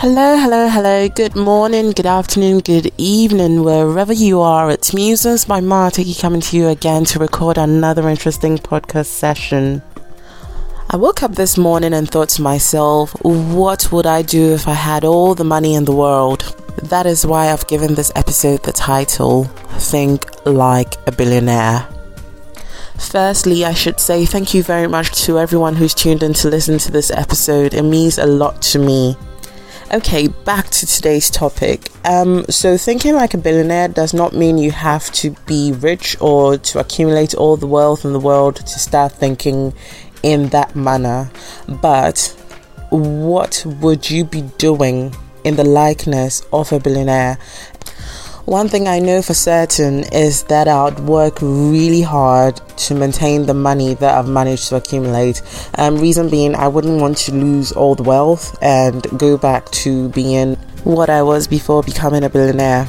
Hello, hello, hello. Good morning, good afternoon, good evening, wherever you are. It's Muses by Marty coming to you again to record another interesting podcast session. I woke up this morning and thought to myself, what would I do if I had all the money in the world? That is why I've given this episode the title Think Like a Billionaire. Firstly, I should say thank you very much to everyone who's tuned in to listen to this episode. It means a lot to me. Okay, back to today's topic. Um, so, thinking like a billionaire does not mean you have to be rich or to accumulate all the wealth in the world to start thinking in that manner. But what would you be doing in the likeness of a billionaire? One thing I know for certain is that I'd work really hard to maintain the money that I've managed to accumulate. Um, reason being, I wouldn't want to lose all the wealth and go back to being what I was before becoming a billionaire.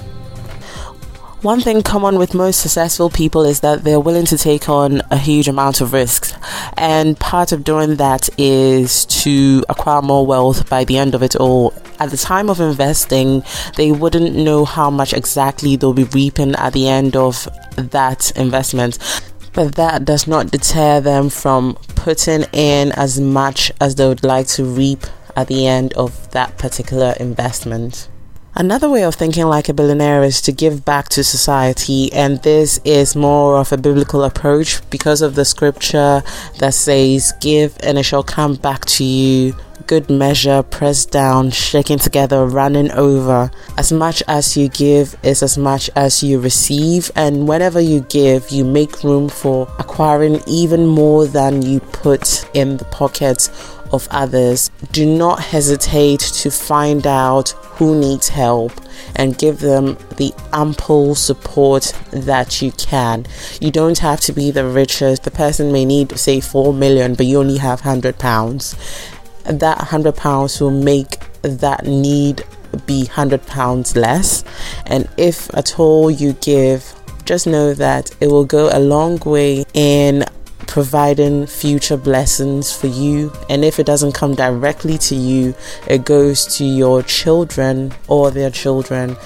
One thing common with most successful people is that they're willing to take on a huge amount of risks. And part of doing that is to acquire more wealth by the end of it all. At the time of investing, they wouldn't know how much exactly they'll be reaping at the end of that investment. But that does not deter them from putting in as much as they would like to reap at the end of that particular investment. Another way of thinking like a billionaire is to give back to society, and this is more of a biblical approach because of the scripture that says, Give and it shall come back to you. Good measure, pressed down, shaken together, running over. As much as you give is as much as you receive, and whenever you give, you make room for acquiring even more than you put in the pockets of others. Do not hesitate to find out who needs help and give them the ample support that you can. You don't have to be the richest. The person may need, say, 4 million, but you only have 100 pounds. That 100 pounds will make that need be 100 pounds less. And if at all you give, just know that it will go a long way in providing future blessings for you. And if it doesn't come directly to you, it goes to your children or their children.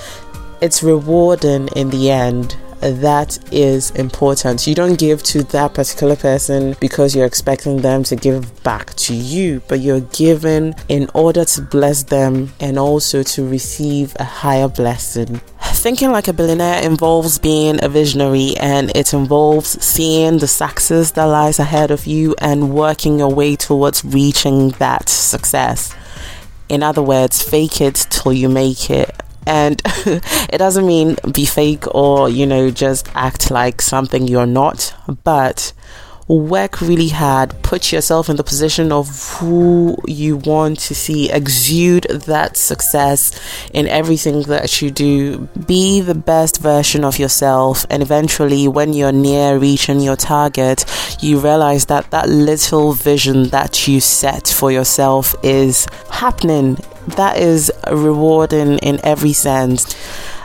It's rewarding in the end that is important. You don't give to that particular person because you're expecting them to give back to you, but you're giving in order to bless them and also to receive a higher blessing. Thinking like a billionaire involves being a visionary and it involves seeing the success that lies ahead of you and working your way towards reaching that success. In other words, fake it till you make it. And it doesn't mean be fake or, you know, just act like something you're not, but work really hard, put yourself in the position of who you want to see, exude that success in everything that you do. Be the best version of yourself, and eventually, when you're near reaching your target, you realize that that little vision that you set for yourself is happening. That is rewarding in every sense.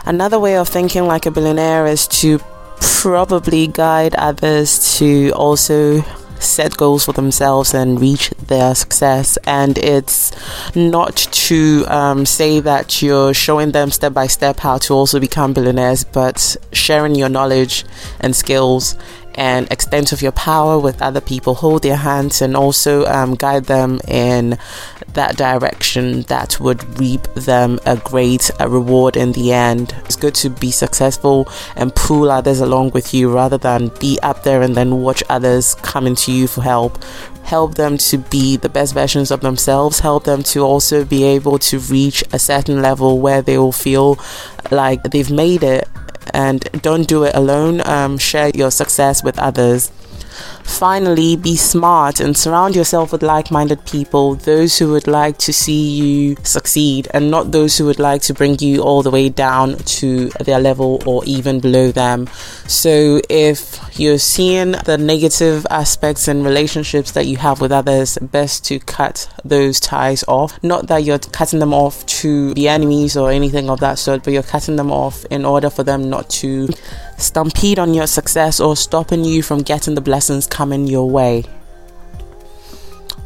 Another way of thinking like a billionaire is to probably guide others to also set goals for themselves and reach their success. And it's not to um, say that you're showing them step by step how to also become billionaires, but sharing your knowledge and skills and extent of your power with other people. Hold their hands and also um, guide them in that direction that would reap them a great a reward in the end. It's good to be successful and pull others along with you rather than be up there and then watch others coming to you for help help them to be the best versions of themselves, help them to also be able to reach a certain level where they will feel like they've made it and don't do it alone. Um, share your success with others. Finally, be smart and surround yourself with like minded people, those who would like to see you succeed and not those who would like to bring you all the way down to their level or even below them. So, if you're seeing the negative aspects and relationships that you have with others, best to cut those ties off. Not that you're cutting them off to be enemies or anything of that sort, but you're cutting them off in order for them not to stampede on your success or stopping you from getting the blessings coming your way.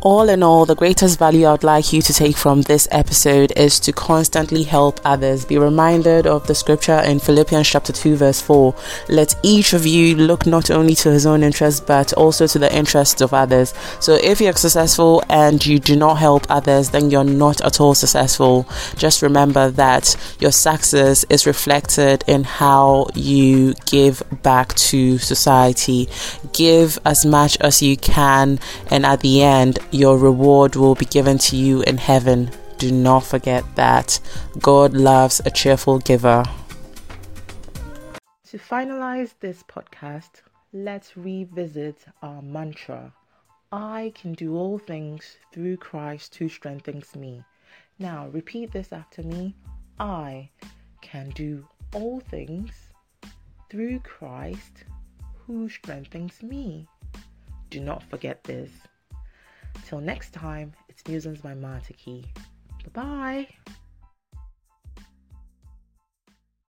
All in all, the greatest value I'd like you to take from this episode is to constantly help others. Be reminded of the scripture in Philippians chapter 2, verse 4. Let each of you look not only to his own interests, but also to the interests of others. So if you're successful and you do not help others, then you're not at all successful. Just remember that your success is reflected in how you give back to society. Give as much as you can, and at the end, your reward will be given to you in heaven. Do not forget that. God loves a cheerful giver. To finalize this podcast, let's revisit our mantra I can do all things through Christ who strengthens me. Now, repeat this after me I can do all things through Christ who strengthens me. Do not forget this. Till next time, it's Musings by Martiki. Bye bye.